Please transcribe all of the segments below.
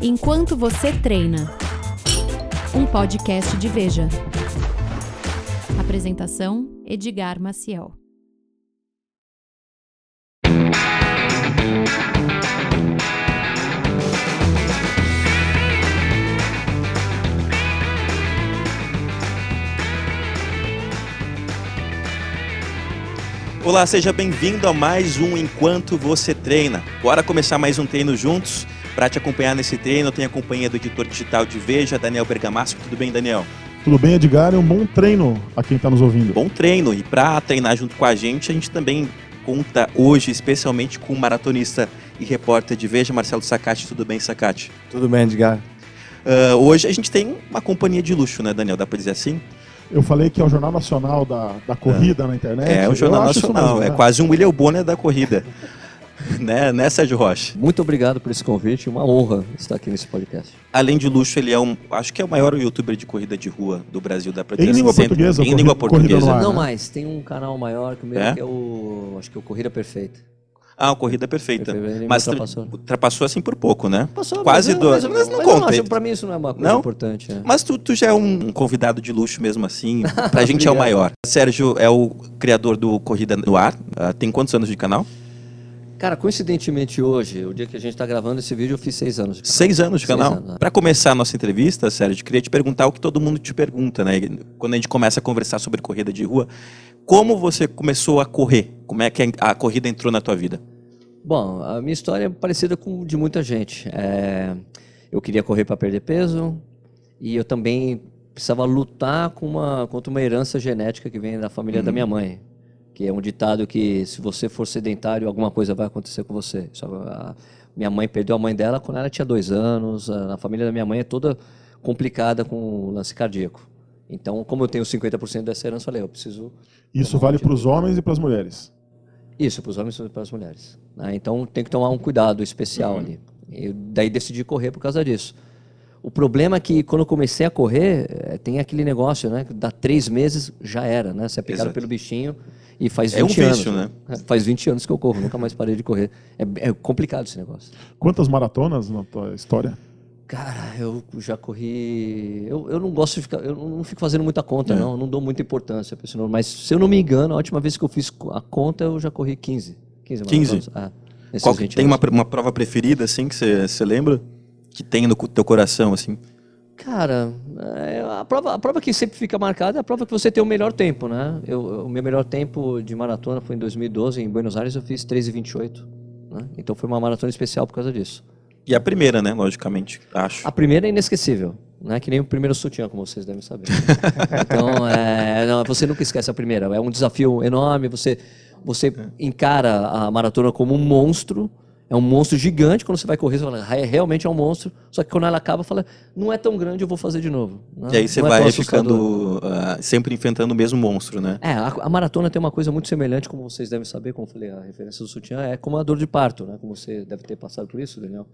Enquanto você treina. Um podcast de Veja. Apresentação: Edgar Maciel. Olá, seja bem-vindo a mais um Enquanto Você Treina. Bora começar mais um treino juntos? Para te acompanhar nesse treino, eu tenho a companhia do editor digital de Veja, Daniel Bergamasco. Tudo bem, Daniel? Tudo bem, Edgar? É um bom treino a quem está nos ouvindo. Bom treino. E para treinar junto com a gente, a gente também conta hoje especialmente com o maratonista e repórter de Veja, Marcelo Sacati. Tudo bem, Sacati? Tudo bem, Edgar. Uh, hoje a gente tem uma companhia de luxo, né, Daniel? Dá para dizer assim? Eu falei que é o Jornal Nacional da, da Corrida é. na internet. É, o Jornal Nacional. Mesmo, né? É quase um William Bonner da corrida. né, né, Sérgio Rocha? Muito obrigado por esse convite, uma honra estar aqui nesse podcast. Além de luxo, ele é um, acho que é o maior youtuber de corrida de rua do Brasil, da Em língua portuguesa? Em língua portuguesa. Ar, Não né? mais, tem um canal maior que o meu, é? que é o, acho que é o Corrida Perfeita. Ah, corrida perfeita. Mas ultrapassou. ultrapassou assim por pouco, né? Passou, Quase mas, dois. Mas, mas, não conta. Não, pra mim isso não é uma coisa não? importante. É. Mas tu, tu já é um convidado de luxo mesmo assim. Pra gente é o maior. Sérgio é o criador do Corrida no Ar. Uh, tem quantos anos de canal? Cara, coincidentemente hoje, o dia que a gente está gravando esse vídeo, eu fiz seis anos de canal. Seis anos de canal? É. Para começar a nossa entrevista, Sérgio, queria te perguntar o que todo mundo te pergunta, né? Quando a gente começa a conversar sobre corrida de rua, como você começou a correr? Como é que a corrida entrou na tua vida? Bom, a minha história é parecida com de muita gente. É, eu queria correr para perder peso e eu também precisava lutar com uma, contra uma herança genética que vem da família uhum. da minha mãe, que é um ditado que se você for sedentário, alguma coisa vai acontecer com você. A, minha mãe perdeu a mãe dela quando ela tinha dois anos. A, a família da minha mãe é toda complicada com o lance cardíaco. Então, como eu tenho 50% dessa herança, eu falei, eu preciso... Isso vale para os homens e para as mulheres? Isso, para os homens e para as mulheres. Né? Então tem que tomar um cuidado especial uhum. ali. Eu daí decidi correr por causa disso. O problema é que quando eu comecei a correr, eh, tem aquele negócio, né? Que dá três meses já era, né? Você é pegado Exato. pelo bichinho e faz 20 é um anos. Vício, né? Faz 20 anos que eu corro, nunca mais parei de correr. É, é complicado esse negócio. Quantas maratonas na tua história? Cara, eu já corri. Eu, eu não gosto de ficar. Eu não fico fazendo muita conta, é. não. Eu não dou muita importância para esse número. Mas se eu não me engano, a última vez que eu fiz a conta, eu já corri 15. 15? 15? Ah, Qual, tem uma, uma prova preferida, assim, que você lembra? Que tem no teu coração, assim? Cara, é, a, prova, a prova que sempre fica marcada é a prova que você tem o melhor tempo, né? Eu, o meu melhor tempo de maratona foi em 2012, em Buenos Aires, eu fiz 3,28. Né? Então foi uma maratona especial por causa disso. E a primeira, né? Logicamente, acho. A primeira é inesquecível. Não é que nem o primeiro sutiã, como vocês devem saber. então, é, não, você nunca esquece a primeira. É um desafio enorme. Você, você é. encara a maratona como um monstro. É um monstro gigante. Quando você vai correr, você fala, é, realmente é um monstro. Só que quando ela acaba, fala, não é tão grande, eu vou fazer de novo. Não, e aí você é vai ficando uh, sempre enfrentando o mesmo monstro, né? É, a, a, maratona tem uma coisa muito semelhante, como vocês devem saber, como eu falei, a referência do sutiã é como a dor de parto, né? Como você deve ter passado por isso, Daniel.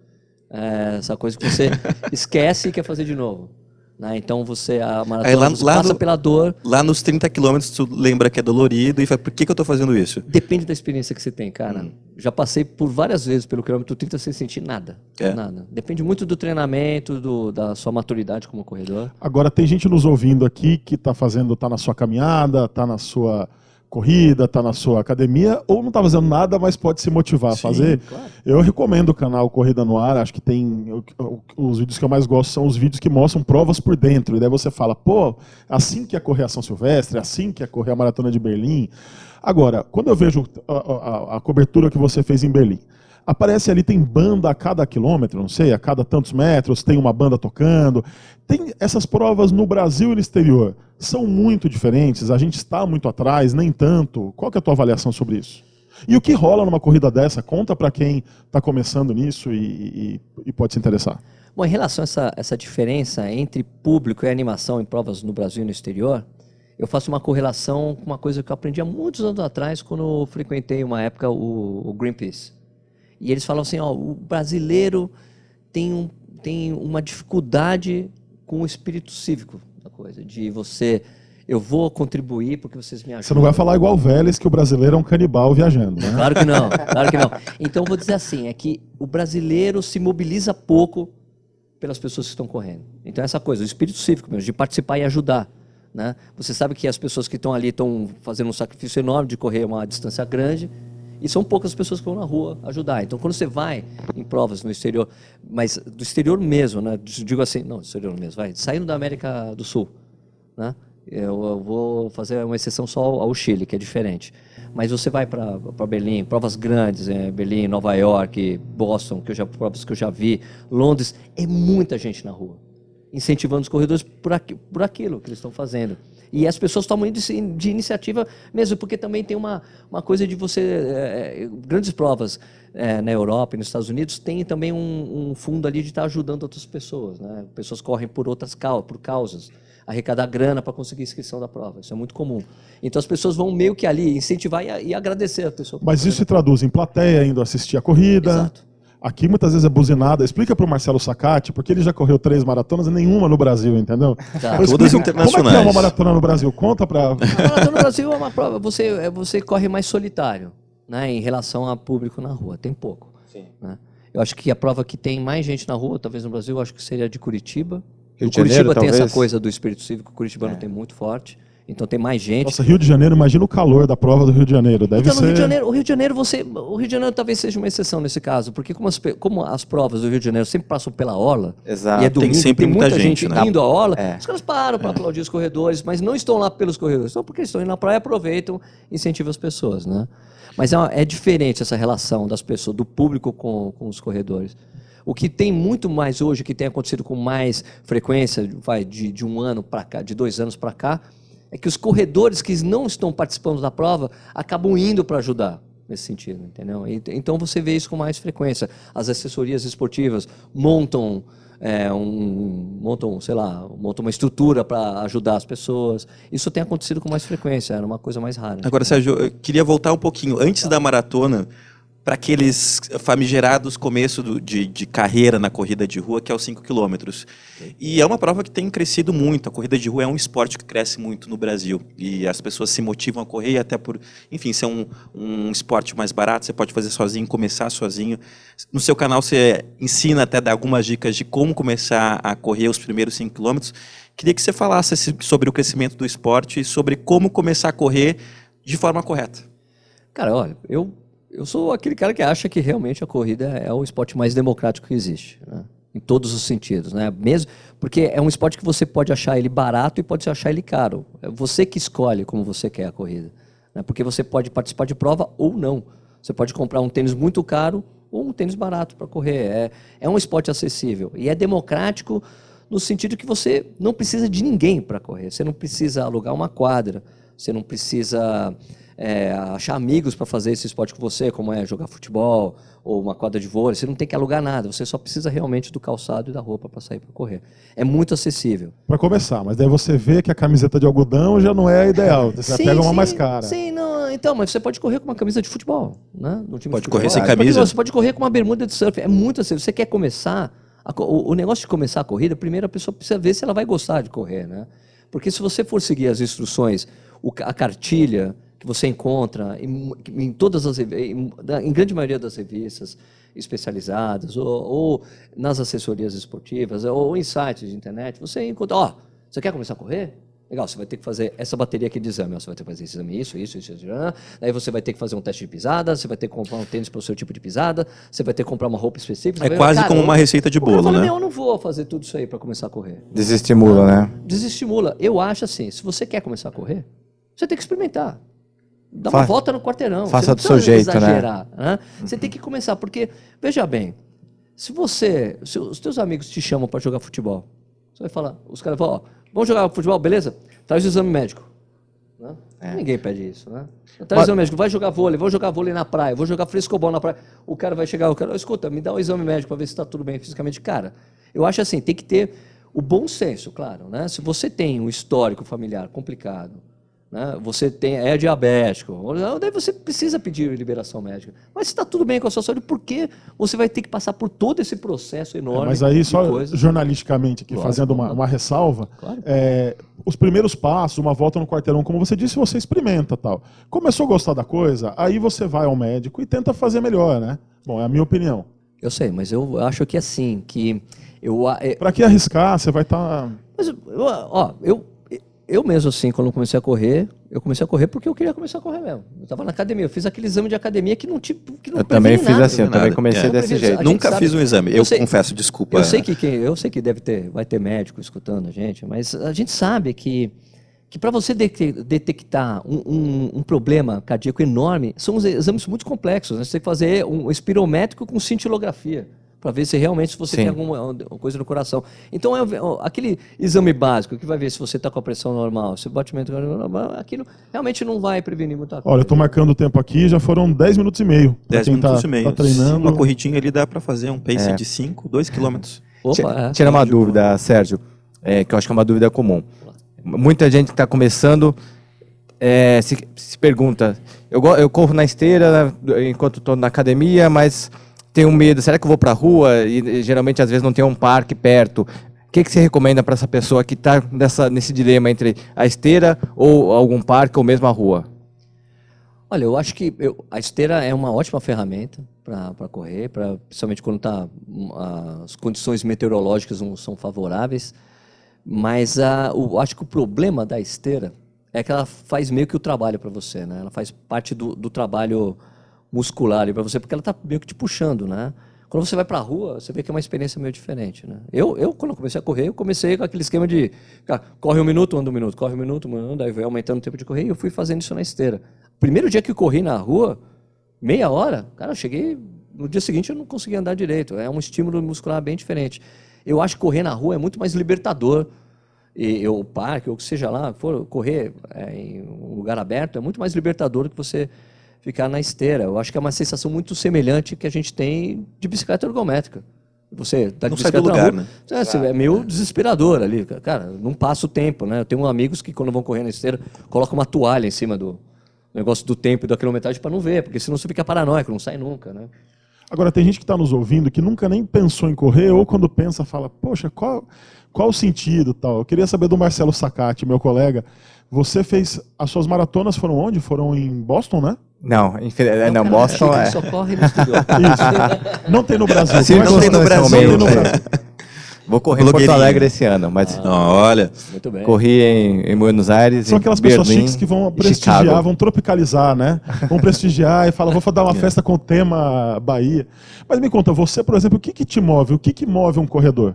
É, essa coisa que você esquece e quer fazer de novo. Né? Então você, a maratona, lá, você lá passa no, pela dor. Lá nos 30 quilômetros, tu lembra que é dolorido e fala, por que, que eu estou fazendo isso? Depende da experiência que você tem, cara. Hum. Já passei por várias vezes pelo quilômetro 30 sem sentir nada. É. Nada. Depende muito do treinamento, do, da sua maturidade como corredor. Agora, tem gente nos ouvindo aqui que está fazendo, está na sua caminhada, está na sua corrida, está na sua academia, ou não está fazendo nada, mas pode se motivar Sim, a fazer. Claro. Eu recomendo o canal Corrida no Ar, acho que tem. Os vídeos que eu mais gosto são os vídeos que mostram provas por dentro. E daí você fala, pô, assim que é correr a São Silvestre, assim que é correr a Maratona de Berlim. Agora, quando eu vejo a, a, a cobertura que você fez em Berlim, aparece ali, tem banda a cada quilômetro, não sei, a cada tantos metros, tem uma banda tocando. Tem essas provas no Brasil e no exterior. São muito diferentes, a gente está muito atrás, nem tanto. Qual é a tua avaliação sobre isso? E o que rola numa corrida dessa? Conta para quem está começando nisso e, e, e, pode se interessar. Bom, em relação a essa, essa diferença entre público e animação em provas no Brasil e no exterior, eu faço uma correlação com uma coisa que eu aprendi há muitos anos atrás, quando frequentei uma época o, o Greenpeace. E eles falam assim, ó, o brasileiro tem, um, tem uma dificuldade com o espírito cívico da coisa, de você eu vou contribuir porque vocês me ajudam. Você não vai falar igual o Vélez que o brasileiro é um canibal viajando, né? Claro que não, claro que não. Então vou dizer assim, é que o brasileiro se mobiliza pouco pelas pessoas que estão correndo. Então, essa coisa, o espírito cívico mesmo, de participar e ajudar. Né? Você sabe que as pessoas que estão ali estão fazendo um sacrifício enorme de correr uma distância grande e são poucas pessoas que vão na rua ajudar. Então, quando você vai em provas no exterior, mas do exterior mesmo, né? digo assim, não, do exterior mesmo, vai, saindo da América do Sul, né? eu, vou fazer uma exceção só ao Chile, que é diferente. Mas você vai para Berlim, provas grandes, é, Berlim, Nova York, Boston, que eu já, provas que eu já vi, Londres, é muita gente na rua incentivando os corredores por, aqui, por aquilo que eles estão fazendo. E as pessoas tomam de, de iniciativa mesmo, porque também tem uma, uma coisa de você. É, grandes provas é, na Europa e nos Estados Unidos tem também um, um fundo ali de estar ajudando outras pessoas. Né? Pessoas correm por outras por causas arrecadar grana para conseguir inscrição da prova. Isso é muito comum. Então as pessoas vão meio que ali incentivar e, e agradecer a pessoa. Mas isso se traduz em plateia, indo assistir a corrida. Exato. Aqui muitas vezes é buzinada. Explica para o Marcelo Sacati, porque ele já correu três maratonas e nenhuma no Brasil, entendeu? Tá. Todas internacionais. Como é que é uma maratona no Brasil? Conta para. A maratona no Brasil é uma prova. Você, é, você corre mais solitário, né, em relação a público na rua. Tem pouco. Sim. Né? Eu acho que a prova que tem mais gente na rua, talvez no Brasil, acho que seria a de Curitiba. Rio de Curitiba Janeiro, tem talvez. essa coisa do espírito cívico, o Curitibano é. tem muito forte. Então tem mais gente. Nossa, Rio de Janeiro, imagina o calor da prova do Rio de Janeiro. Deve então, ser... Rio de Janeiro, o Rio de Janeiro, você, o Rio de Janeiro talvez seja uma exceção nesse caso, porque como as, como as provas do Rio de Janeiro sempre passam pela orla, Exato. e é domingo, tem sempre tem muita, muita gente, gente indo à orla, é. os caras param para é. aplaudir os corredores, mas não estão lá pelos corredores, estão porque estão indo na praia, aproveitam, incentivam as pessoas, né? Mas é, uma, é diferente essa relação das pessoas, do público com, com os corredores. O que tem muito mais hoje, que tem acontecido com mais frequência, vai de, de um ano para cá, de dois anos para cá, é que os corredores que não estão participando da prova acabam indo para ajudar nesse sentido, entendeu? Então você vê isso com mais frequência. As assessorias esportivas montam é, um, montam, sei lá, montam uma estrutura para ajudar as pessoas. Isso tem acontecido com mais frequência, era uma coisa mais rara. Agora, Sérgio, eu queria voltar um pouquinho. Antes da maratona, para aqueles famigerados começo do, de, de, carreira na corrida de rua, que é os 5 quilômetros. E é uma prova que tem crescido muito. A corrida de rua é um esporte que cresce muito no Brasil. E as pessoas se motivam a correr, até por, enfim, ser um, um esporte mais barato, você pode fazer sozinho, começar sozinho. No seu canal você ensina até dar algumas dicas de como começar a correr os primeiros 5 quilômetros. Queria que você falasse sobre o crescimento do esporte e sobre como começar a correr de forma correta. Cara, olha, eu eu sou aquele cara que acha que realmente a corrida é o esporte mais democrático que existe, né? em todos os sentidos, né? Mesmo porque é um esporte que você pode achar ele barato e pode achar ele caro. É você que escolhe como você quer a corrida, né? Porque você pode participar de prova ou não. Você pode comprar um tênis muito caro ou um tênis barato para correr. É, é um esporte acessível e é democrático no sentido que você não precisa de ninguém para correr. Você não precisa alugar uma quadra. Você não precisa é, achar amigos para fazer esse esporte com você, como é jogar futebol ou uma quadra de vôlei. Você não tem que alugar nada, você só precisa realmente do calçado e da roupa para sair para correr. É muito acessível. Para começar, mas daí você vê que a camiseta de algodão já não é ideal, você sim, pega uma sim, mais cara. Sim, não, então, mas você pode correr com uma camisa de futebol, né? No pode correr sem camisa? Pode, você pode correr com uma bermuda de surf, é muito acessível. Você quer começar, o negócio de começar a corrida, primeiro a pessoa precisa ver se ela vai gostar de correr, né? Porque se você for seguir as instruções, a cartilha, que você encontra em, em todas as em, em, grande maioria das revistas especializadas ou, ou, nas assessorias esportivas ou em sites de internet, você encontra, ó, oh, você quer começar a correr? Legal, você vai ter que fazer essa bateria aqui de exame. Você vai ter que fazer esse exame, isso, isso, isso, isso. Daí você vai ter que fazer um teste de pisada, você vai ter que comprar um tênis para o seu tipo de pisada, você vai ter que comprar uma roupa específica. É quase como uma receita de bolo, né? Eu não vou fazer tudo isso aí para começar a correr. Desestimula, né? Desestimula. Eu acho assim, se você quer começar a correr, você tem que experimentar. Dá uma Fa volta no quarteirão. Faça do seu jeito, né? exagerar, né? né? Você tem que começar, porque, veja bem, se você, se os teus amigos te chamam para jogar futebol, você vai falar, os caras falam, ó, vamos jogar futebol, beleza? Traz o exame médico. Né? É. Ninguém pede isso, né? Traz o exame médico, vai jogar vôlei, vou jogar vôlei na praia, vou jogar frescobol na praia. O cara vai chegar, o cara, escuta, me dá o um exame médico para ver se está tudo bem fisicamente. Cara, eu acho assim, tem que ter o bom senso, claro, né? Se você tem um histórico familiar complicado, né? você tem, é diabético, daí você precisa pedir liberação médica. Mas está tudo bem com a sua saúde, por que você vai ter que passar por todo esse processo enorme? É, mas aí, só coisas? jornalisticamente, aqui, claro, fazendo uma, uma ressalva, claro. é, os primeiros passos, uma volta no quarteirão, como você disse, você experimenta tal. Começou a gostar da coisa, aí você vai ao médico e tenta fazer melhor, né? Bom, é a minha opinião. Eu sei, mas eu acho que assim, que Eu, é... Para que arriscar? Você vai estar. Tá... Mas, ó, eu, eu mesmo, assim, quando comecei a correr, eu comecei a correr porque eu queria começar a correr mesmo. Eu estava na academia, eu fiz aquele exame de academia que não tipo, que não Eu também fiz nada, assim, eu também comecei é. desse jeito. Nunca sabe, fiz um exame, eu, eu sei, confesso, desculpa. Eu sei que quem, eu sei que deve ter, vai ter médico escutando a gente, mas a gente sabe que que para você detectar um, um, um, problema cardíaco enorme, são exames muito complexos. Né? Você tem que fazer um espirométrico com cintilografia para ver se realmente você Sim. tem alguma coisa no coração. Então, é aquele exame básico que vai ver se você está com a pressão normal, se o batimento normal, aquilo realmente não vai prevenir muita coisa. Olha, eu estou marcando o tempo aqui, já foram 10 minutos e meio. 10 minutos tá, e meio. Tá treinando. Uma corridinha ali dá para fazer um pace é. de 5, 2 quilômetros. Opa, é. Tira uma dúvida, Sérgio, é, que eu acho que é uma dúvida comum. Muita gente que está começando é, se, se, pergunta, eu, eu corro na esteira enquanto estou na academia, mas tenho medo, será que eu vou para a rua? E, geralmente, às vezes, não tem um parque perto. O que, que você recomenda para essa pessoa que está nesse dilema entre a esteira ou algum parque ou mesmo a rua? Olha, eu acho que eu, a esteira é uma ótima ferramenta para correr, pra, principalmente quando tá, as condições meteorológicas não são favoráveis. Mas a, eu acho que o problema da esteira é que ela faz meio que o trabalho para você, né? Ela faz parte do, do trabalho muscular para você, porque ela está meio que te puxando, né? Quando você vai para a rua, você vê que é uma experiência meio diferente, né? Eu, eu quando eu comecei a correr, eu comecei com aquele esquema de cara, corre um minuto, anda um minuto, corre um minuto, anda, aí vai aumentando o tempo de correr, e eu fui fazendo isso na esteira. Primeiro dia que eu corri na rua, meia hora, cara, eu cheguei, no dia seguinte eu não conseguia andar direito. É um estímulo muscular bem diferente. Eu acho que correr na rua é muito mais libertador. E, o parque, ou que seja lá, for correr é, em um lugar aberto, é muito mais libertador do que você ficar na esteira. Eu acho que é uma sensação muito semelhante que a gente tem de bicicleta ergométrica. Você tá de não bicicleta sai do lugar, rua, né? É, claro. é meio desesperador ali. Cara, não passa o tempo, né? Eu tenho amigos que quando vão correr na esteira, colocam uma toalha em cima do negócio do tempo e da quilometragem para não ver, porque senão você fica paranoico, não sai nunca, né? Agora, tem gente que está nos ouvindo que nunca nem pensou em correr, ou quando pensa, fala, poxa, qual, qual o sentido tal? Eu queria saber do Marcelo Sacati, meu colega. Você fez. As suas maratonas foram onde? Foram em Boston, né? Não, é, não, Boston é. Só corre no exterior. Isso. Não tem no Brasil. Sim, não tem no Brasil. Não tem no Brasil. Vou correr em Porto Alegre esse ano, mas ah, olha, corri em, em, Buenos Aires. São aquelas Berlim, pessoas chiques que vão prestigiar, Chicago. vão tropicalizar, né? Vão prestigiar e falam, vou dar uma festa com o tema Bahia. Mas me conta, você, por exemplo, o que, que te move? O que, que move um corredor?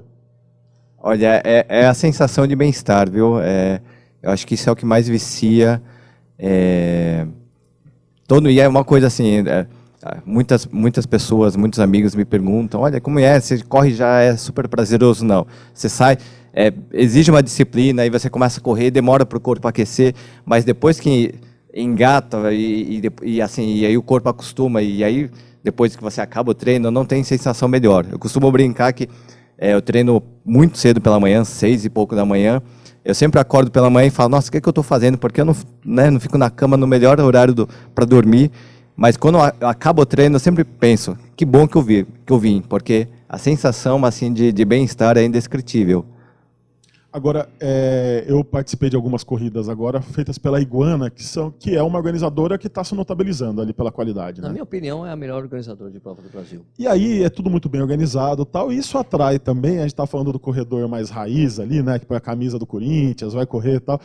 Olha, é, é a sensação de bem-estar, viu? É, eu acho que isso é o que mais vicia. É, todo, e é uma coisa assim, é, muitas, muitas pessoas, muitos amigos me perguntam, olha, como é, você corre já é super prazeroso? Não, você sai, é, exige uma disciplina, aí você começa a correr, demora para o corpo aquecer, mas depois que engata e, e, e, assim, e aí o corpo acostuma, e aí depois que você acaba o treino, não tem sensação melhor. Eu costumo brincar que é, eu treino muito cedo pela manhã, seis e pouco da manhã, eu sempre acordo pela manhã e falo, nossa, o que, é que eu estou fazendo? Porque eu não, né, não fico na cama no melhor horário para dormir. Mas quando eu acabo o treino, eu sempre penso, que bom que eu, vi, que eu vim, porque a sensação assim de, de bem-estar é indescritível. Agora, é, eu participei de algumas corridas agora feitas pela Iguana, que, são, que é uma organizadora que está se notabilizando ali pela qualidade. Na né? minha opinião, é a melhor organizadora de prova do Brasil. E aí é tudo muito bem organizado tal, e isso atrai também, a gente está falando do corredor mais raiz ali, né, que põe a camisa do Corinthians, vai correr e tal.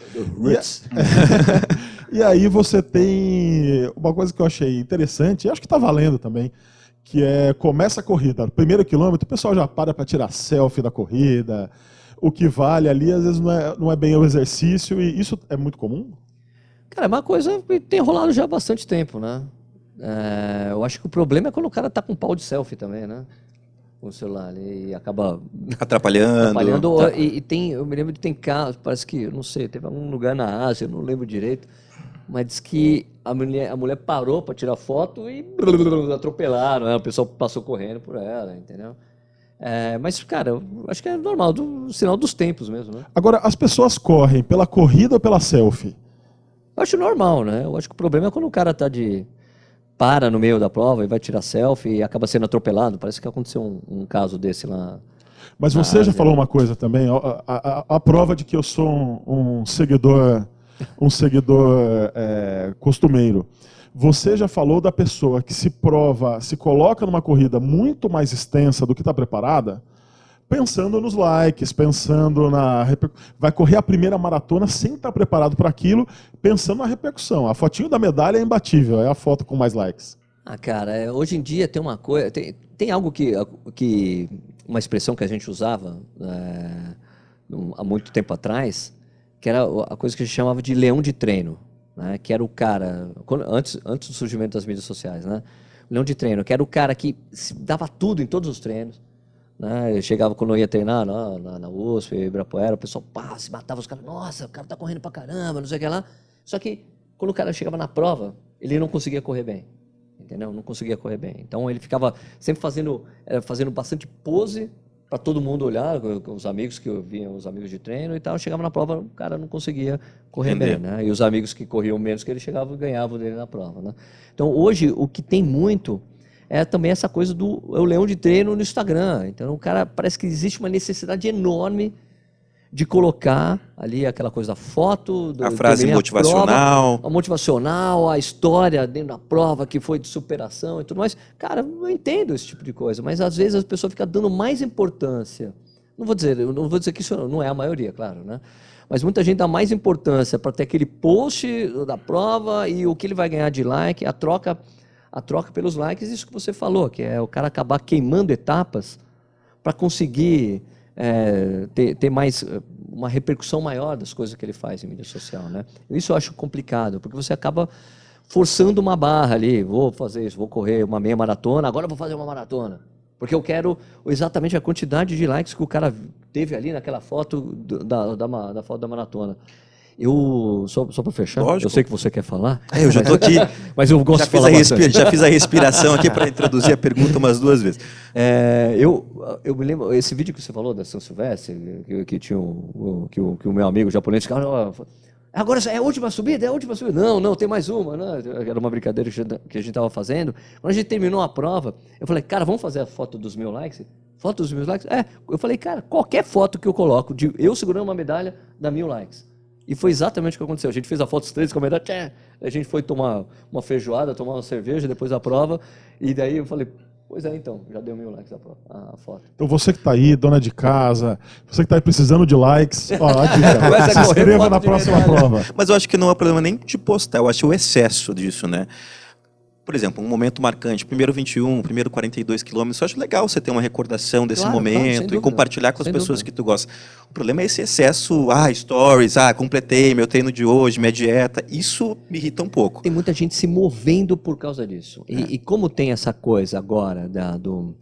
E, e aí você tem uma coisa que eu achei interessante, e acho que está valendo também, que é começa a corrida, primeiro quilômetro, o pessoal já para para tirar selfie da corrida, o que vale ali, às vezes não é, não é bem o exercício, e isso é muito comum? Cara, é uma coisa que tem rolado já há bastante tempo, né? É, eu acho que o problema é quando o cara tá com pau de selfie também, né? Com o celular e acaba atrapalhando. atrapalhando tá. e, e, tem, eu me lembro de tem casos, parece que, não sei, teve algum lugar na Ásia, eu não lembro direito, mas diz que a mulher, a mulher parou para tirar foto e atropelaram, né? o pessoal passou correndo por ela, entendeu? É, mas, cara, eu acho que é normal, do sinal dos tempos mesmo, né? Agora, as pessoas correm pela corrida ou pela selfie? Eu acho normal, né? Eu acho que o problema é quando o cara tá de. para no meio da prova e vai tirar selfie e acaba sendo atropelado. Parece que aconteceu um, um caso desse lá. Mas você já falou uma coisa também, a, a, a, a prova de que eu sou um, um seguidor, um seguidor é, costumeiro. Você já falou da pessoa que se prova, se coloca numa corrida muito mais extensa do que está preparada, pensando nos likes, pensando na. Vai correr a primeira maratona sem estar preparado para aquilo, pensando na repercussão. A fotinho da medalha é imbatível, é a foto com mais likes. Ah, cara, é, hoje em dia tem uma coisa. Tem, tem algo que, que. Uma expressão que a gente usava é, há muito tempo atrás, que era a coisa que a gente chamava de leão de treino. Né? Que era o cara. Quando, antes, antes do surgimento das mídias sociais, né? Leão de treino, que era o cara que dava tudo em todos os treinos né? Eu chegava quando eu ia treinar na, na, na USP, Ibirapuera, o pessoal pá, se matava os caras, nossa, o cara tá correndo pra caramba, não sei o que lá. Só que quando o cara chegava na prova, ele não conseguia correr bem. Entendeu? Não conseguia correr bem. Então ele ficava sempre fazendo, fazendo bastante pose para todo mundo olhar, com os amigos que vinham, os amigos de treino e tal. Chegava na prova, o cara não conseguia correr bem, né? E os amigos que corriam menos que ele chegavam ganhavam dele na prova, né? Então hoje o que tem muito é também essa coisa do é o leão de treino no Instagram. Então, o cara parece que existe uma necessidade enorme de colocar ali aquela coisa da foto, do, a frase motivacional, a, prova, a motivacional, a história dentro da prova que foi de superação e tudo mais. Cara, eu entendo esse tipo de coisa, mas às vezes a pessoa fica dando mais importância. Não vou dizer, não vou dizer que isso não é a maioria, claro, né? Mas muita gente dá mais importância para ter aquele post da prova e o que ele vai ganhar de like, a troca a troca pelos likes, isso que você falou, que é o cara acabar queimando etapas para conseguir é, ter, ter, mais uma repercussão maior das coisas que ele faz em mídia social, né? Isso eu acho complicado, porque você acaba forçando uma barra ali, vou fazer isso, vou correr uma meia maratona, agora vou fazer uma maratona. Porque eu quero exatamente a quantidade de likes que o cara teve ali naquela foto da, da, da, da foto da maratona. Eu, só, só para fechar, Lógico. eu sei que você quer falar. É, eu já estou aqui. mas eu gosto já de falar fiz Já fiz a respiração aqui para introduzir a pergunta umas duas vezes. É, eu, eu me lembro, esse vídeo que você falou da São Silvestre, que, que tinha o, que, o, que o meu amigo japonês ficava, agora é a última subida, é a última subida. Não, não, tem mais uma. Né? Era uma brincadeira que a gente estava fazendo. Quando a gente terminou a prova, eu falei, cara, vamos fazer a foto dos meus likes? Foto dos meus likes? É, eu falei, cara, qualquer foto que eu coloco de eu segurando uma medalha dá mil likes. E foi exatamente o que aconteceu. A gente fez a foto dos três, com a a gente foi tomar uma feijoada, tomar uma cerveja depois da prova, e daí eu falei, Pois é, então, já deu mil likes a, a foto. Então você que está aí, dona de casa, você que está aí precisando de likes, ó, a dica, se inscreva na próxima prova. Mas eu acho que não é problema nem de postar, eu acho o excesso disso, né? Por exemplo, um momento marcante, primeiro 21, primeiro 42 quilômetros, eu acho legal você ter uma recordação desse claro, momento claro, e compartilhar com as pessoas dúvida. que tu gosta. O problema é esse excesso, ah, stories, ah, completei meu treino de hoje, minha dieta, isso me irrita um pouco. Tem muita gente se movendo por causa disso. É. E, e, como tem essa coisa agora, da, do,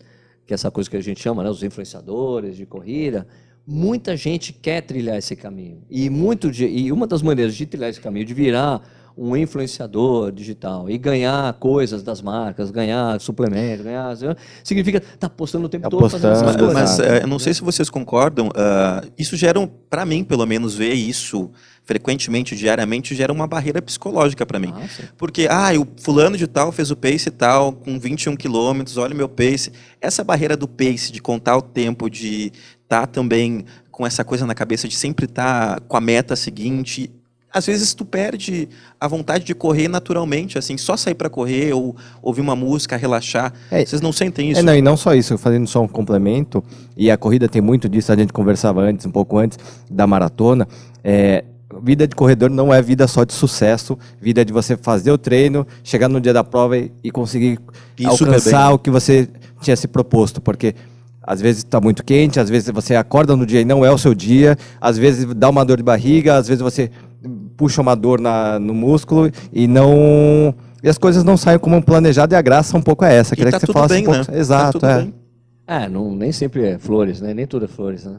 que é essa coisa que a gente chama, né, os influenciadores de corrida, muita gente quer trilhar esse caminho. E, muito de, e uma das maneiras de trilhar esse caminho, de virar um influenciador digital e ganhar coisas das marcas, ganhar suplemento, ganhar. Significa estar tá postando o tempo todo postando, fazendo essas coisas. Mas uh, eu não sei se vocês concordam, uh, isso gera, um, para mim, pelo menos, ver isso frequentemente, diariamente, gera uma barreira psicológica para mim. Ah, Porque, ah, o fulano de tal fez o pace tal, com 21 quilômetros, olha o meu pace. Essa barreira do pace, de contar o tempo, de estar tá também com essa coisa na cabeça de sempre estar tá com a meta seguinte, às vezes tu perde a vontade de correr naturalmente, assim, só sair para correr ou ouvir uma música, relaxar. É, Vocês não sentem isso? É, não, e não só isso, fazendo só um complemento, e a corrida tem muito disso, a gente conversava antes, um pouco antes da maratona, é, vida de corredor não é vida só de sucesso, vida de você fazer o treino, chegar no dia da prova e, e conseguir isso alcançar o que você tinha se proposto, porque às vezes está muito quente, às vezes você acorda no dia e não é o seu dia, às vezes dá uma dor de barriga, às vezes você puxa uma dor na, no músculo e não. E as coisas não saem como planejado e a graça um pouco é essa. Queria tá que você falasse bem, um pouco. Né? Exato, tá é. Bem. É, não, nem sempre é flores, né? Nem tudo é flores, né?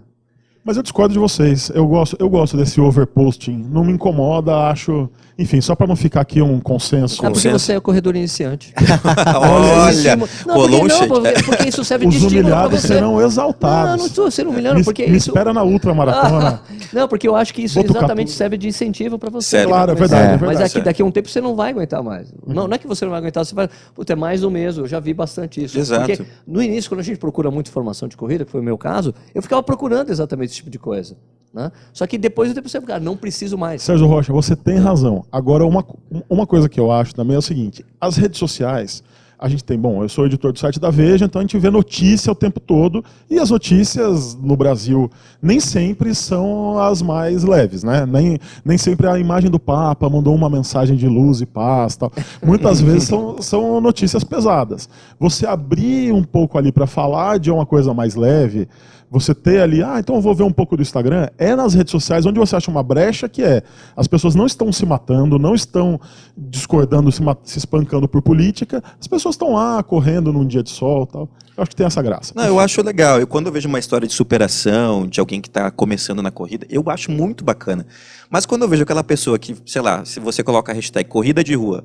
Mas eu discordo de vocês. Eu gosto, eu gosto desse overposting. Não me incomoda, acho. Enfim, só para não ficar aqui um consenso. É porque você é corredor iniciante. Olha, não, porque, não, porque isso serve Os de estímulo humilhados você. serão exaltados. Não, não estou sendo humilhando, me, porque me isso... espera na ultramaratona. não, porque eu acho que isso exatamente serve de incentivo para você. Sério? Claro, é verdade, é verdade. Mas aqui, daqui a um tempo você não vai aguentar mais. Uhum. Não, não é que você não vai aguentar, você vai... Puta, é mais do mesmo, eu já vi bastante isso. Exato. Porque no início, quando a gente procura muita informação de corrida, que foi o meu caso, eu ficava procurando exatamente esse tipo de coisa. Né? Só que depois eu você cara, não preciso mais. Sérgio Rocha, você tem razão. Agora, uma, uma coisa que eu acho também é o seguinte: as redes sociais a gente tem, bom, eu sou editor do site da Veja, então a gente vê notícia o tempo todo, e as notícias no Brasil nem sempre são as mais leves, né? Nem, nem sempre a imagem do Papa mandou uma mensagem de luz e paz, tal. Muitas vezes são, são notícias pesadas. Você abrir um pouco ali para falar de uma coisa mais leve, você ter ali, ah, então eu vou ver um pouco do Instagram, é nas redes sociais onde você acha uma brecha que é, as pessoas não estão se matando, não estão discordando, se, se espancando por política, as pessoas estão lá correndo num dia de sol tal. Eu acho que tem essa graça. Não, eu acho legal. Eu, quando eu vejo uma história de superação, de alguém que está começando na corrida, eu acho muito bacana. Mas quando eu vejo aquela pessoa que, sei lá, se você coloca a hashtag corrida de rua,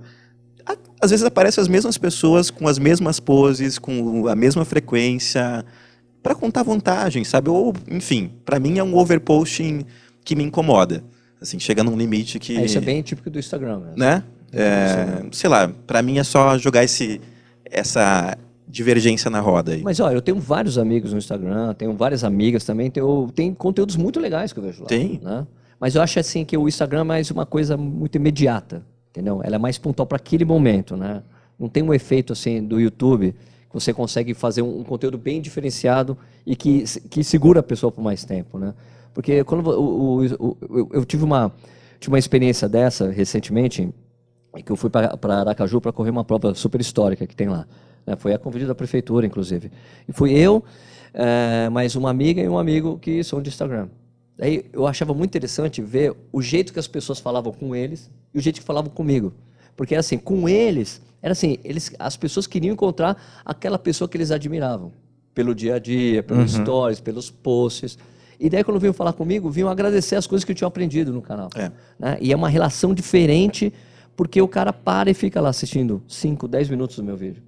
às vezes aparecem as mesmas pessoas com as mesmas poses, com a mesma frequência, para contar vantagem, sabe? Ou, enfim, para mim é um overposting que me incomoda. Assim, chega num limite que. É, isso é bem típico do Instagram, mesmo. né? É, sei lá, para mim é só jogar esse, essa divergência na roda aí. Mas olha, eu tenho vários amigos no Instagram, tenho várias amigas também, tenho, tem conteúdos muito legais que eu vejo lá. Tem. Né? Mas eu acho assim que o Instagram é mais uma coisa muito imediata, entendeu? Ela é mais pontual para aquele momento, né? Não tem um efeito assim do YouTube você consegue fazer um, um, conteúdo bem diferenciado e que, que segura a pessoa por mais tempo, né? Porque quando o, o, o, eu tive uma, tive uma experiência dessa recentemente, que eu fui para Aracaju para correr uma prova super histórica que tem lá. Né? Foi a convite da prefeitura, inclusive. E fui eu, é, mais uma amiga e um amigo que são de Instagram. Aí eu achava muito interessante ver o jeito que as pessoas falavam com eles e o jeito que falavam comigo. Porque assim, com eles era assim, eles, as pessoas queriam encontrar aquela pessoa que eles admiravam. Pelo dia a dia, pelos uhum. stories, pelos posts. E daí, quando vinham falar comigo, vinham agradecer as coisas que eu tinha aprendido no canal. É. Né? E é uma relação diferente, porque o cara para e fica lá assistindo 5, 10 minutos do meu vídeo.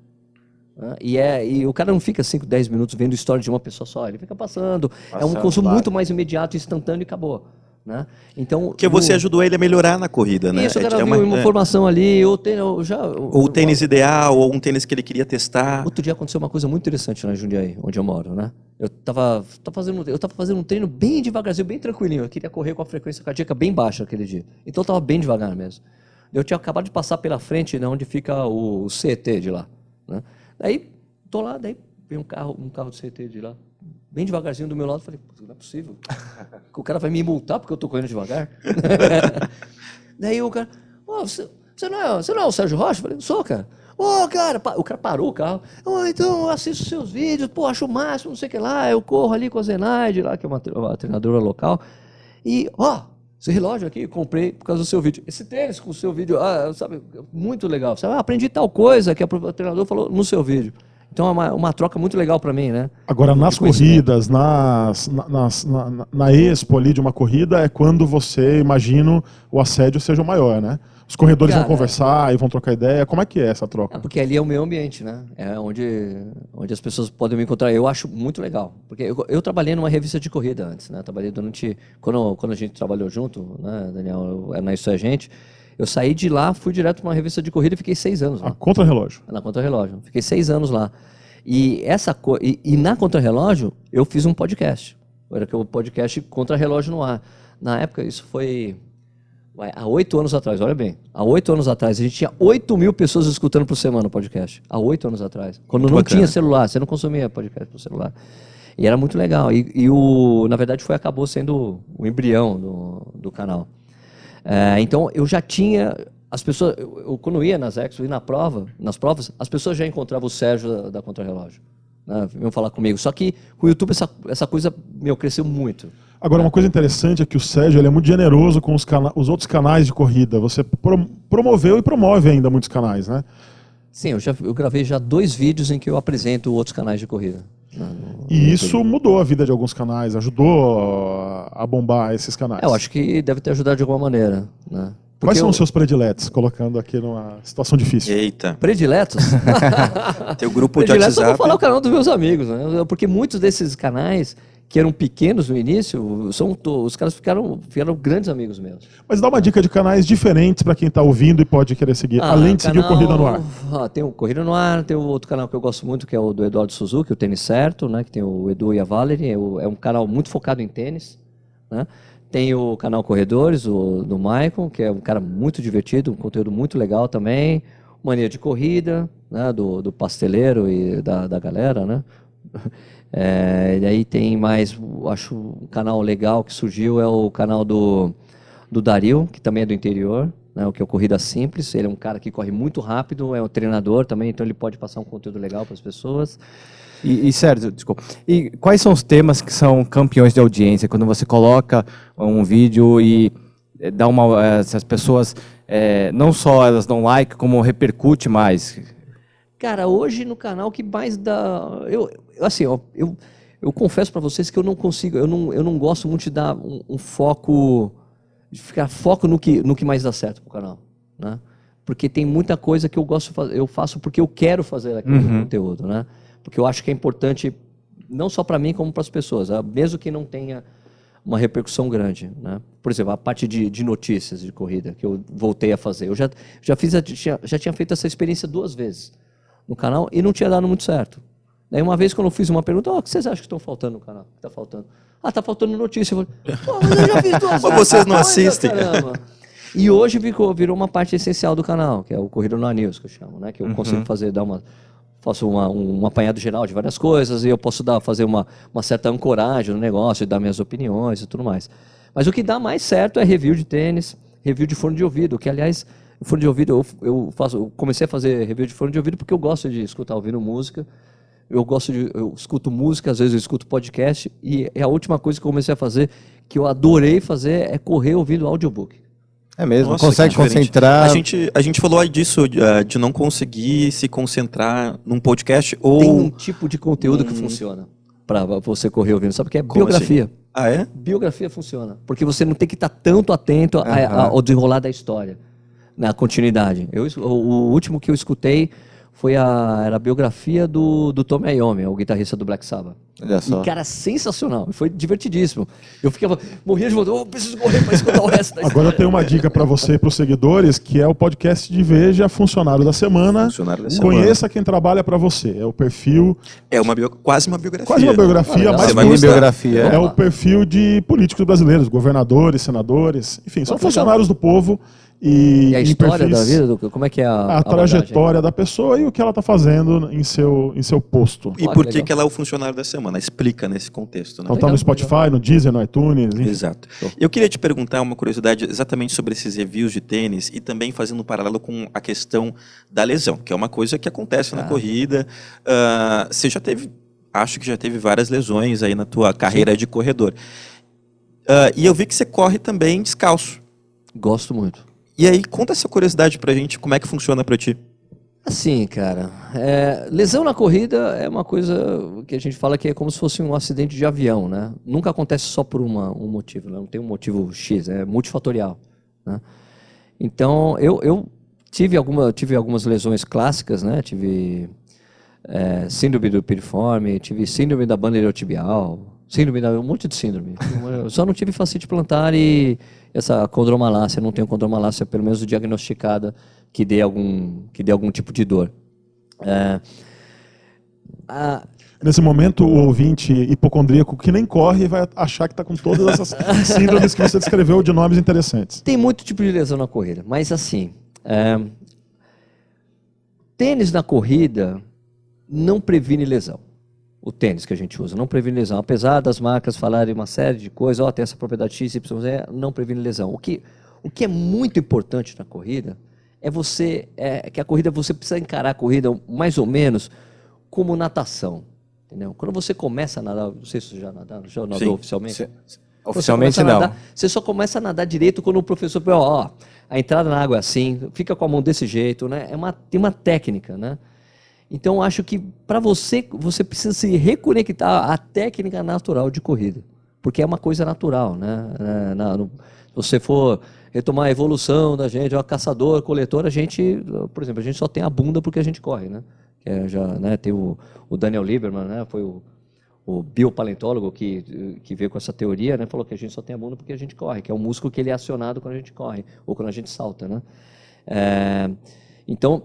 Né? E, é, e o cara não fica 5, 10 minutos vendo história de uma pessoa só, ele fica passando. passando é um consumo muito mais imediato, instantâneo e acabou. Né? Então, Porque você o... ajudou ele a melhorar na corrida, né? Isso, o cara é, é uma, uma é... informação ali, ou, tem, ou já... Ou o tênis ideal, ou um tênis que ele queria testar. Outro dia aconteceu uma coisa muito interessante na Jundiaí, onde eu moro, né? Eu estava tava fazendo, eu tava fazendo um treino bem devagarzinho, bem tranquilinho. Eu queria correr com a frequência cardíaca bem baixa aquele dia. Então eu estava bem devagar mesmo. Eu tinha acabado de passar pela frente, né, onde fica o CT de lá. Né? Daí, tô lá, daí vem um carro, um carro do CT de lá bem devagarzinho do meu lado. Falei, não é possível. o cara vai me multar porque eu tô correndo devagar. Daí o cara, oh, você, você, não é, você não é o Sérgio Rocha? Eu falei, sou, cara. Ô, oh, cara, o cara parou o carro. Oh, então eu assisto seus vídeos, pô, acho o máximo, não sei o que lá. Eu corro ali com a Zenaide, lá, que é uma, uma treinadora local. E, ó, oh, esse relógio aqui, comprei por causa do seu vídeo. Esse tênis com o seu vídeo, ah, sabe, muito legal. Sabe, ah, aprendi tal coisa que o treinador falou no seu vídeo. Então é uma, uma troca muito legal para mim, né? Agora, nas corridas, nas, nas, na, na expo ali de uma corrida, é quando você, imagino, o assédio seja maior, né? Os corredores Cara, vão conversar e vão trocar ideia. Como é que é essa troca? É porque ali é o meu ambiente, né? É onde, onde as pessoas podem me encontrar. Eu acho muito legal. Porque eu, eu trabalhei numa revista de corrida antes, né? Trabalhei durante... Quando, quando a gente trabalhou junto, né, Daniel? Na Isso é Gente eu saí de lá, fui direto para uma revista de corrida e fiquei seis anos lá. A Contra-Relógio? Na Contra-Relógio. Fiquei seis anos lá. E, essa co... e, e na Contra-Relógio, eu fiz um podcast. Era que o podcast Contra-Relógio no ar. Na época, isso foi há oito anos atrás, olha bem. Há oito anos atrás, a gente tinha oito mil pessoas escutando por semana o podcast. Há oito anos atrás. Quando muito não bacana. tinha celular, você não consumia podcast por celular. E era muito legal. E, e, o, na verdade, foi acabou sendo o embrião do, do canal. É, então eu já tinha as pessoas, eu, eu, quando ia nas Expo e na prova, nas provas, as pessoas já encontravam o Sérgio da, da Contrarrelógio. Né, vinham falar comigo. Só que com o YouTube essa, essa coisa meu, cresceu muito. Agora, uma coisa interessante é que o Sérgio ele é muito generoso com os, os outros canais de corrida. Você pro promoveu e promove ainda muitos canais, né? Sim, eu, já, eu gravei já dois vídeos em que eu apresento outros canais de corrida. E isso mudou a vida de alguns canais, ajudou a bombar esses canais. Eu acho que deve ter ajudado de alguma maneira. Né? Quais são eu... os seus prediletos, colocando aqui numa situação difícil? Eita. Prediletos? Tem o grupo prediletos de WhatsApp. eu vou falar o canal dos meus amigos, né? Porque muitos desses canais que eram pequenos no início, são os caras ficaram, ficaram grandes amigos meus. Mas dá uma dica de canais diferentes para quem está ouvindo e pode querer seguir, ah, além de canal, seguir o Corrida no Ar. Ah, tem o Corrida no Ar, tem o outro canal que eu gosto muito, que é o do Eduardo Suzuki, o Tênis Certo, né, que tem o Edu e a Valerie, é, é um canal muito focado em tênis. Né? Tem o canal Corredores, o, do Michael, que é um cara muito divertido, um conteúdo muito legal também. Mania de Corrida, né, do, do pasteleiro e da, da galera, né? É, e aí tem mais, acho um canal legal que surgiu é o canal do, do Dario, que também é do interior, né, o que é o Corrida Simples. Ele é um cara que corre muito rápido, é um treinador também, então ele pode passar um conteúdo legal para as pessoas. E, e Sérgio, desculpa. E quais são os temas que são campeões de audiência? Quando você coloca um vídeo e eh, dá uma. eh, Se as pessoas eh, não só elas dão like, como repercute mais. Cara, hoje no canal que mais dá. Eu, assim, ó, eu, eu confesso para vocês que eu não consigo, eu não, eu não gosto muito de dar um, um foco, de ficar foco no que, no que mais dá certo pro canal, né? Porque tem muita coisa que eu gosto, eu faço porque eu quero fazer aquele Uhum. conteúdo, né? Porque eu acho que é importante não só para mim como para as pessoas, ah, mesmo que não tenha uma repercussão grande, né? Por exemplo, a parte de, de notícias de corrida que eu voltei a fazer, eu já já fiz, a- tinha- já tinha feito essa experiência duas vezes no canal e não tinha dado muito certo. Daí uma vez quando eu fiz uma pergunta, "Ó, o que vocês acham que estão faltando no canal? O que está faltando? Ah, tá faltando notícia. Eu falei, Pô, mas eu já fiz duas Mas vocês não assistem. caramba." E hoje virou, virou uma parte essencial do canal, que é o Corrida no News, que eu chamo, né? Que eu consigo fazer, dar uma faço uma, um, um apanhado geral de várias coisas e eu posso dar, fazer uma, uma certa ancoragem no negócio, dar minhas opiniões e tudo mais. Mas o que dá mais certo é review de tênis, review de fone de ouvido, que aliás, fone de ouvido eu, eu faço, eu comecei a fazer review de fone de ouvido porque eu gosto de escutar ouvindo música. Eu gosto de eu escuto música, às vezes eu escuto podcast e é a última coisa que eu comecei a fazer que eu adorei fazer é correr ouvindo audiobook. É mesmo, Nossa, consegue concentrar. A gente, a gente falou disso, eh, de não conseguir se concentrar num podcast ou. Tem um tipo de conteúdo que funciona para você correr ouvindo, sabe? Que é Como biografia. Ah, é? Biografia funciona, porque você não tem que estar tanto atento a- a- Aham. ao desenrolar da história, na continuidade. Eu, o, o último que eu escutei foi a, era a biografia do, do Tom Iommi, o guitarrista do Black Sabbath. Olha só. E, cara, sensacional. Foi divertidíssimo. Eu ficava, morria de vontade, oh, preciso correr para escutar o resto da Agora eu tenho uma dica para você e para os seguidores, que é o podcast de Veja Funcionário da Semana. Funcionário da Semana. Conheça quem trabalha para você. É o perfil, É uma bio- quase uma biografia. quase uma biografia, Olha, mas biografia. é o perfil de políticos brasileiros, governadores, senadores, enfim, são funcionários do povo e, E a história perfis- da vida, do- como é que é a, a trajetória da pessoa e o que ela está fazendo em seu, em seu posto. E Olha, por que, legal. que ela é o funcionário da semana? Explica nesse contexto, né? Então tá legal, no Spotify, no Deezer, no iTunes, enfim. Exato. Eu queria te perguntar uma curiosidade exatamente sobre esses reviews de tênis e também fazendo um paralelo com a questão da lesão, que é uma coisa que acontece na Ah. corrida. Ah, você já teve, acho que já teve várias lesões aí na tua carreira de corredor. Ah, e eu vi que você corre também descalço. Gosto muito. E aí, conta essa curiosidade pra gente, como é que funciona pra ti. Assim, cara, é, lesão na corrida é uma coisa que a gente fala que é como se fosse um acidente de avião, né? Nunca acontece só por uma, um motivo, né? não tem um motivo X, é multifatorial, né? Então, eu, eu tive, alguma, tive algumas lesões clássicas, né? Tive é, síndrome do piriforme, tive síndrome da banda iliotibial, síndrome da um monte de síndrome. Eu só não tive facite plantar e essa condromalácia, não tenho condromalácia pelo menos diagnosticada que dê algum que dê algum tipo de dor. É, a- Nesse momento, o ouvinte hipocondríaco que nem corre vai achar que está com todas essas síndromes que você descreveu de nomes interessantes. tem muito tipo de lesão na corrida, mas assim, é, tênis na corrida não previne lesão. O tênis que a gente usa não previne lesão. Apesar das marcas falarem uma série de coisas, ó, tem essa propriedade X, Y, não previne lesão. O que, o que é muito importante na corrida é você, é que a corrida você precisa encarar a corrida mais ou menos como natação. Entendeu? Quando você começa a nadar, não sei se você já nadou, já nadou Sim. oficialmente. Se- Oficialmente não. nadar- você só começa a nadar direito quando o professor fala, ó, ó, a entrada na água é assim, fica com a mão desse jeito, né? É uma, tem uma técnica, né? Então, acho que para você, você precisa se reconectar à técnica natural de corrida. Porque é uma coisa natural, né? É, na- no- se você for retomar a evolução da gente, ó, caçador, coletor, a gente, por exemplo, a gente só tem a bunda porque a gente corre, né? É já, né, tem o, o Daniel Lieberman, né? Foi o, o biopaleontólogo que, que veio com essa teoria, né, falou que a gente só tem a bunda porque a gente corre, que é o músculo que ele é acionado quando a gente corre, ou quando a gente salta, né? É, então,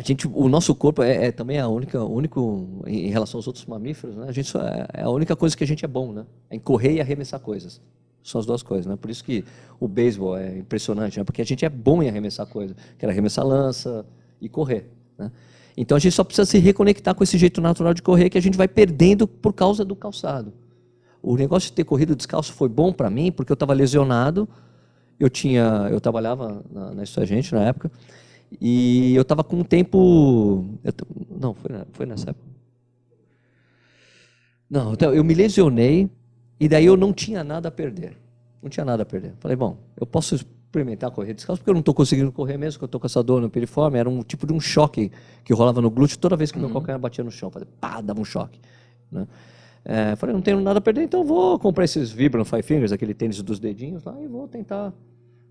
a gente, o nosso corpo é, é também a única, único, em relação aos outros mamíferos, né, a gente é, é a única coisa que a gente é bom, né? É em correr e arremessar coisas. São as duas coisas, né? Por isso que o beisebol é impressionante, né? Porque a gente é bom em arremessar coisas, que era arremessar lança e correr. Né? Então a gente só precisa se reconectar com esse jeito natural de correr que a gente vai perdendo por causa do calçado. O negócio de ter corrido descalço foi bom para mim porque eu estava lesionado. Eu tinha, eu trabalhava na, na Gente na época e eu estava com um tempo, eu, não foi, foi nessa época. Não, então, eu me lesionei e daí eu não tinha nada a perder. Não tinha nada a perder. Falei, bom, eu posso experimentar correr descalço, porque eu não estou conseguindo correr mesmo, porque eu estou com essa dor no piriforme. Era um tipo de um choque que rolava no glúteo toda vez que uhum. meu calcanhar batia no chão. Falei, pá, dava um choque. Né? É, falei, não tenho nada a perder, então vou comprar esses Vibram Five Fingers, aquele tênis dos dedinhos lá, e vou tentar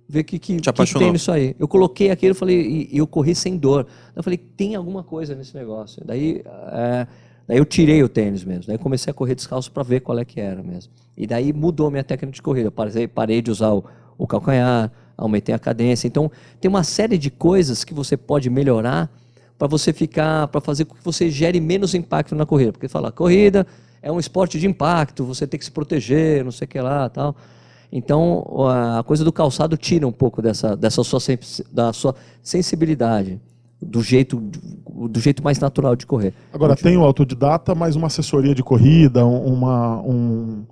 ver o que, que, que tem nisso aí. Eu coloquei aquilo falei, e, eu corri sem dor. Eu falei, tem alguma coisa nesse negócio. Daí, é, daí eu tirei o tênis mesmo. Daí comecei a correr descalço para ver qual é que era mesmo. E daí mudou minha técnica de corrida. Parei, parei de usar o, o calcanhar, aumentei a cadência. Então, tem uma série de coisas que você pode melhorar para você ficar, para fazer com que você gere menos impacto na corrida. Porque fala, corrida é um esporte de impacto, você tem que se proteger, não sei o que lá, tal. Então, a coisa do calçado tira um pouco dessa, dessa sua, da sua sensibilidade, do jeito, do jeito mais natural de correr. Agora, Continua. tem o autodidata, mas uma assessoria de corrida, uma, um,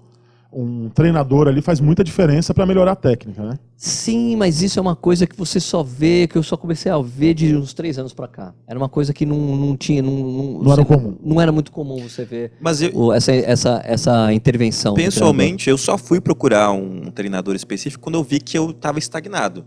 um treinador ali faz muita diferença para melhorar a técnica, né? Sim, mas isso é uma coisa que você só vê, que eu só comecei a ver de uns três anos para cá. Era uma coisa que não, não tinha, não, não, não era comum. Não era muito comum você ver mas eu, essa, essa, essa intervenção. Pessoalmente, eu só fui procurar um treinador específico quando eu vi que eu estava estagnado.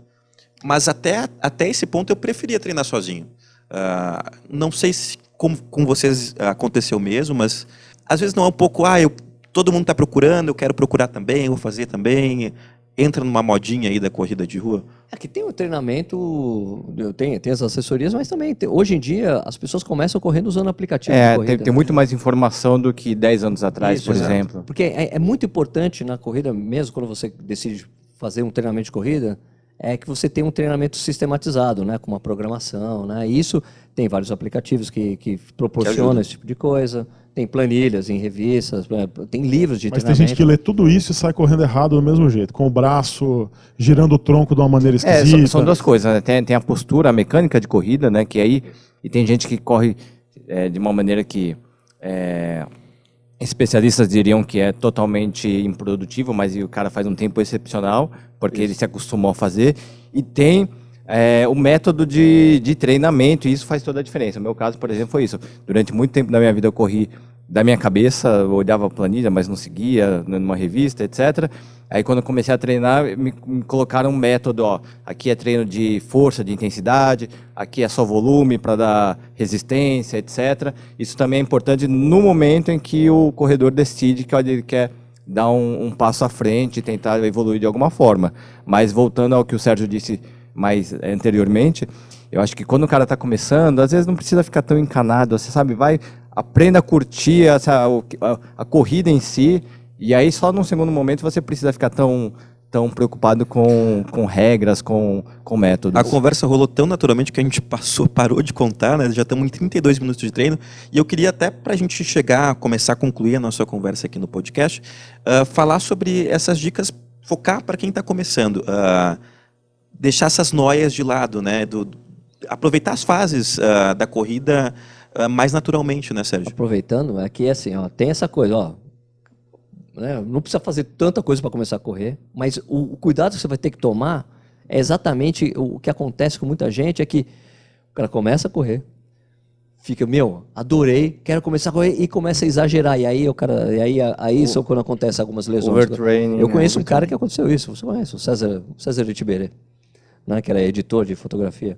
Mas até, até esse ponto eu preferia treinar sozinho. Uh, não sei se com, com vocês aconteceu mesmo, mas às vezes não é um pouco, ah, eu todo mundo está procurando, eu quero procurar também, eu vou fazer também. Entra numa modinha aí da corrida de rua? É que tem o treinamento, tem, tem as assessorias, mas também tem, hoje em dia as pessoas começam correndo usando aplicativo. É, tem, tem, muito mais informação do que 10 anos atrás, Isso, por exato. exemplo. Porque é, é muito importante na corrida, mesmo quando você decide fazer um treinamento de corrida, é que você tem um treinamento sistematizado, né, com uma programação, né? E isso tem vários aplicativos que, que proporcionam que esse tipo de coisa. Tem planilhas em revistas, é, tem livros de Mas tem gente que lê tudo isso e sai correndo errado do mesmo jeito, com o braço girando o tronco de uma maneira esquisita. É, são, são duas coisas, né? tem, tem, a postura, a mecânica de corrida, né? Que aí e tem gente que corre é, de uma maneira que é, especialistas diriam que é totalmente improdutivo, mas o cara faz um tempo excepcional porque isso. ele se acostumou a fazer. E tem é, o método de, de treinamento, e isso faz toda a diferença. No meu caso, por exemplo, foi isso. Durante muito tempo da minha vida eu corri da minha cabeça, eu olhava a planilha, mas não seguia numa revista, etc. Aí quando eu comecei a treinar, me, me, colocaram um método, ó, aqui é treino de força, de intensidade, aqui é só volume para dar resistência, etc. Isso também é importante no momento em que o corredor decide que ele quer dar um, um passo à frente tentar evoluir de alguma forma. Mas voltando ao que o Sérgio disse mais anteriormente, eu acho que quando o cara está começando, às vezes não precisa ficar tão encanado, você sabe, vai, aprenda a curtir essa, a, a corrida em si, e aí só num segundo momento você precisa ficar tão tão preocupado com, com regras, com, com métodos. A conversa rolou tão naturalmente que a gente passou, parou de contar, né? Já estamos em 32 minutos de treino. E eu queria até para a gente chegar, começar a concluir a nossa conversa aqui no podcast, uh, falar sobre essas dicas, focar para quem está começando. Uh, deixar essas noias de lado, né? Do, aproveitar as fases uh, da corrida mais naturalmente, né, Sérgio? Aproveitando, aqui é assim, ó, tem essa coisa, ó. Né, não precisa fazer tanta coisa para começar a correr, mas o, o, cuidado que você vai ter que tomar é exatamente o, o que acontece com muita gente, é que o cara começa a correr, fica, meu, adorei, quero começar a correr e começa a exagerar. E aí o cara, e aí, aí isso quando acontece algumas lesões. Eu conheço um cara que aconteceu isso, você conhece, o César, o César de Tiberê né, que era editor de fotografia.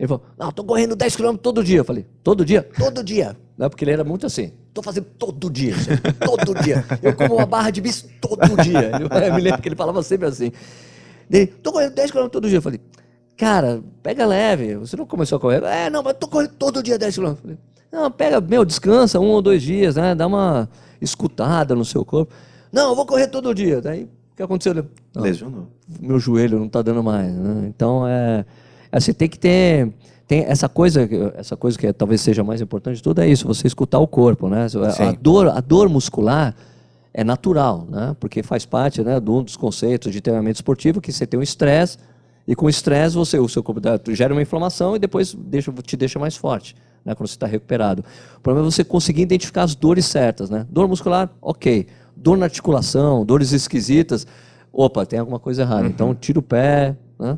Ele falou, não, tô correndo 10 km todo dia. Eu falei, todo dia? Todo dia. Né, porque ele era muito assim, tô fazendo todo dia, todo dia. Eu como uma barra de bis todo dia. Eu me lembro que ele falava sempre assim. Tô correndo 10 km todo dia. Eu falei, cara, pega leve, você não começou a correr? É, não, mas tô correndo todo dia 10 km. Eu falei, não, pega, meu, descansa um ou dois dias, né, dá uma escutada no seu corpo. Não, eu vou correr todo dia. Daí que aconteceu? Não, Lesionou. Meu joelho não está dando mais. Né? Então, é, assim, tem que ter tem essa coisa, essa coisa que talvez seja mais importante de tudo é isso, você escutar o corpo, né? A dor, a dor muscular é natural, né? Porque faz parte, né, de um dos conceitos de treinamento esportivo que você tem um estresse e com o estresse você o seu corpo gera uma inflamação e depois deixa, te deixa mais forte, né, quando você está recuperado. O problema é você conseguir identificar as dores certas. Né? Dor muscular, ok. Dor na articulação, dores esquisitas, opa, tem alguma coisa errada. Uhum. Então, tira o pé, né?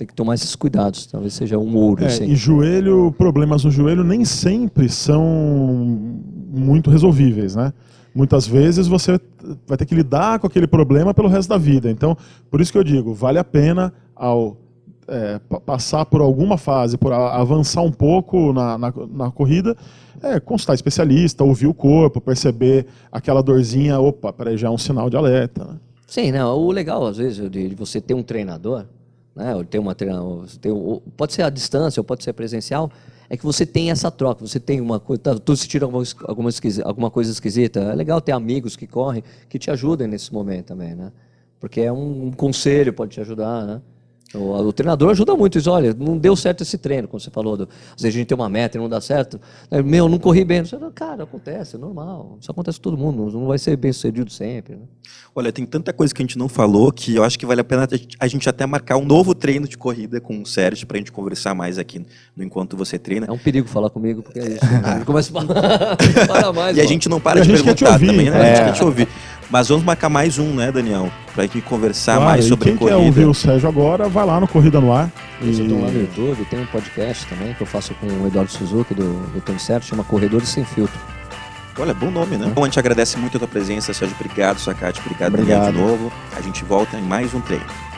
Tem que tomar esses cuidados. Talvez seja um ouro. É. E joelho, problemas no joelho nem sempre são muito resolvíveis, né? Muitas vezes você vai ter que lidar com aquele problema pelo resto da vida. Então, por isso que eu digo, vale a pena ao é, passar por alguma fase, por avançar um pouco na, na, na corrida, é, consultar especialista, ouvir o corpo, perceber aquela dorzinha, opa, peraí, já é um sinal de alerta. Né? Sim, não, o legal às vezes de você ter um treinador, né, ou ter uma ter, pode ser à distância ou pode ser presencial, é que você tem essa troca, você tem uma coisa, tá, tu se tira alguma, alguma, alguma coisa esquisita, é legal ter amigos que correm, que te ajudem nesse momento também, né? Porque é um, um conselho, pode te ajudar, né? O, o, treinador ajuda muito isso. Olha, não deu certo esse treino, como você falou. Do, às vezes a gente tem uma meta e não dá certo. É, meu, não corri bem. Você, cara, acontece, é normal. Isso acontece com todo mundo. Não vai ser bem sucedido sempre. Né? Olha, tem tanta coisa que a gente não falou que eu acho que vale a pena a gente até marcar um novo treino de corrida com o Sérgio para a gente conversar mais aqui no Enquanto Você Treina. É um perigo falar comigo, porque é isso. Né? Começa a falar. mais. e a gente não para de perguntar também, né? A gente quer te ouvir. Mas vamos marcar mais um, né, Daniel? Pra gente conversar claro, mais sobre quem corrida. Quem quer ouvir o Sérgio agora, vai lá no Corrida no Ar. Vocês e... estão lá no YouTube, tem um podcast também que eu faço com o Eduardo Suzuki, do, do Tony Certo, chama Corredores Sem Filtro. Olha, bom nome, né? Bom, a gente agradece muito a tua presença, Sérgio. Obrigado, Sacate. Obrigado, obrigado, Daniel, de novo. A gente volta em mais um treino.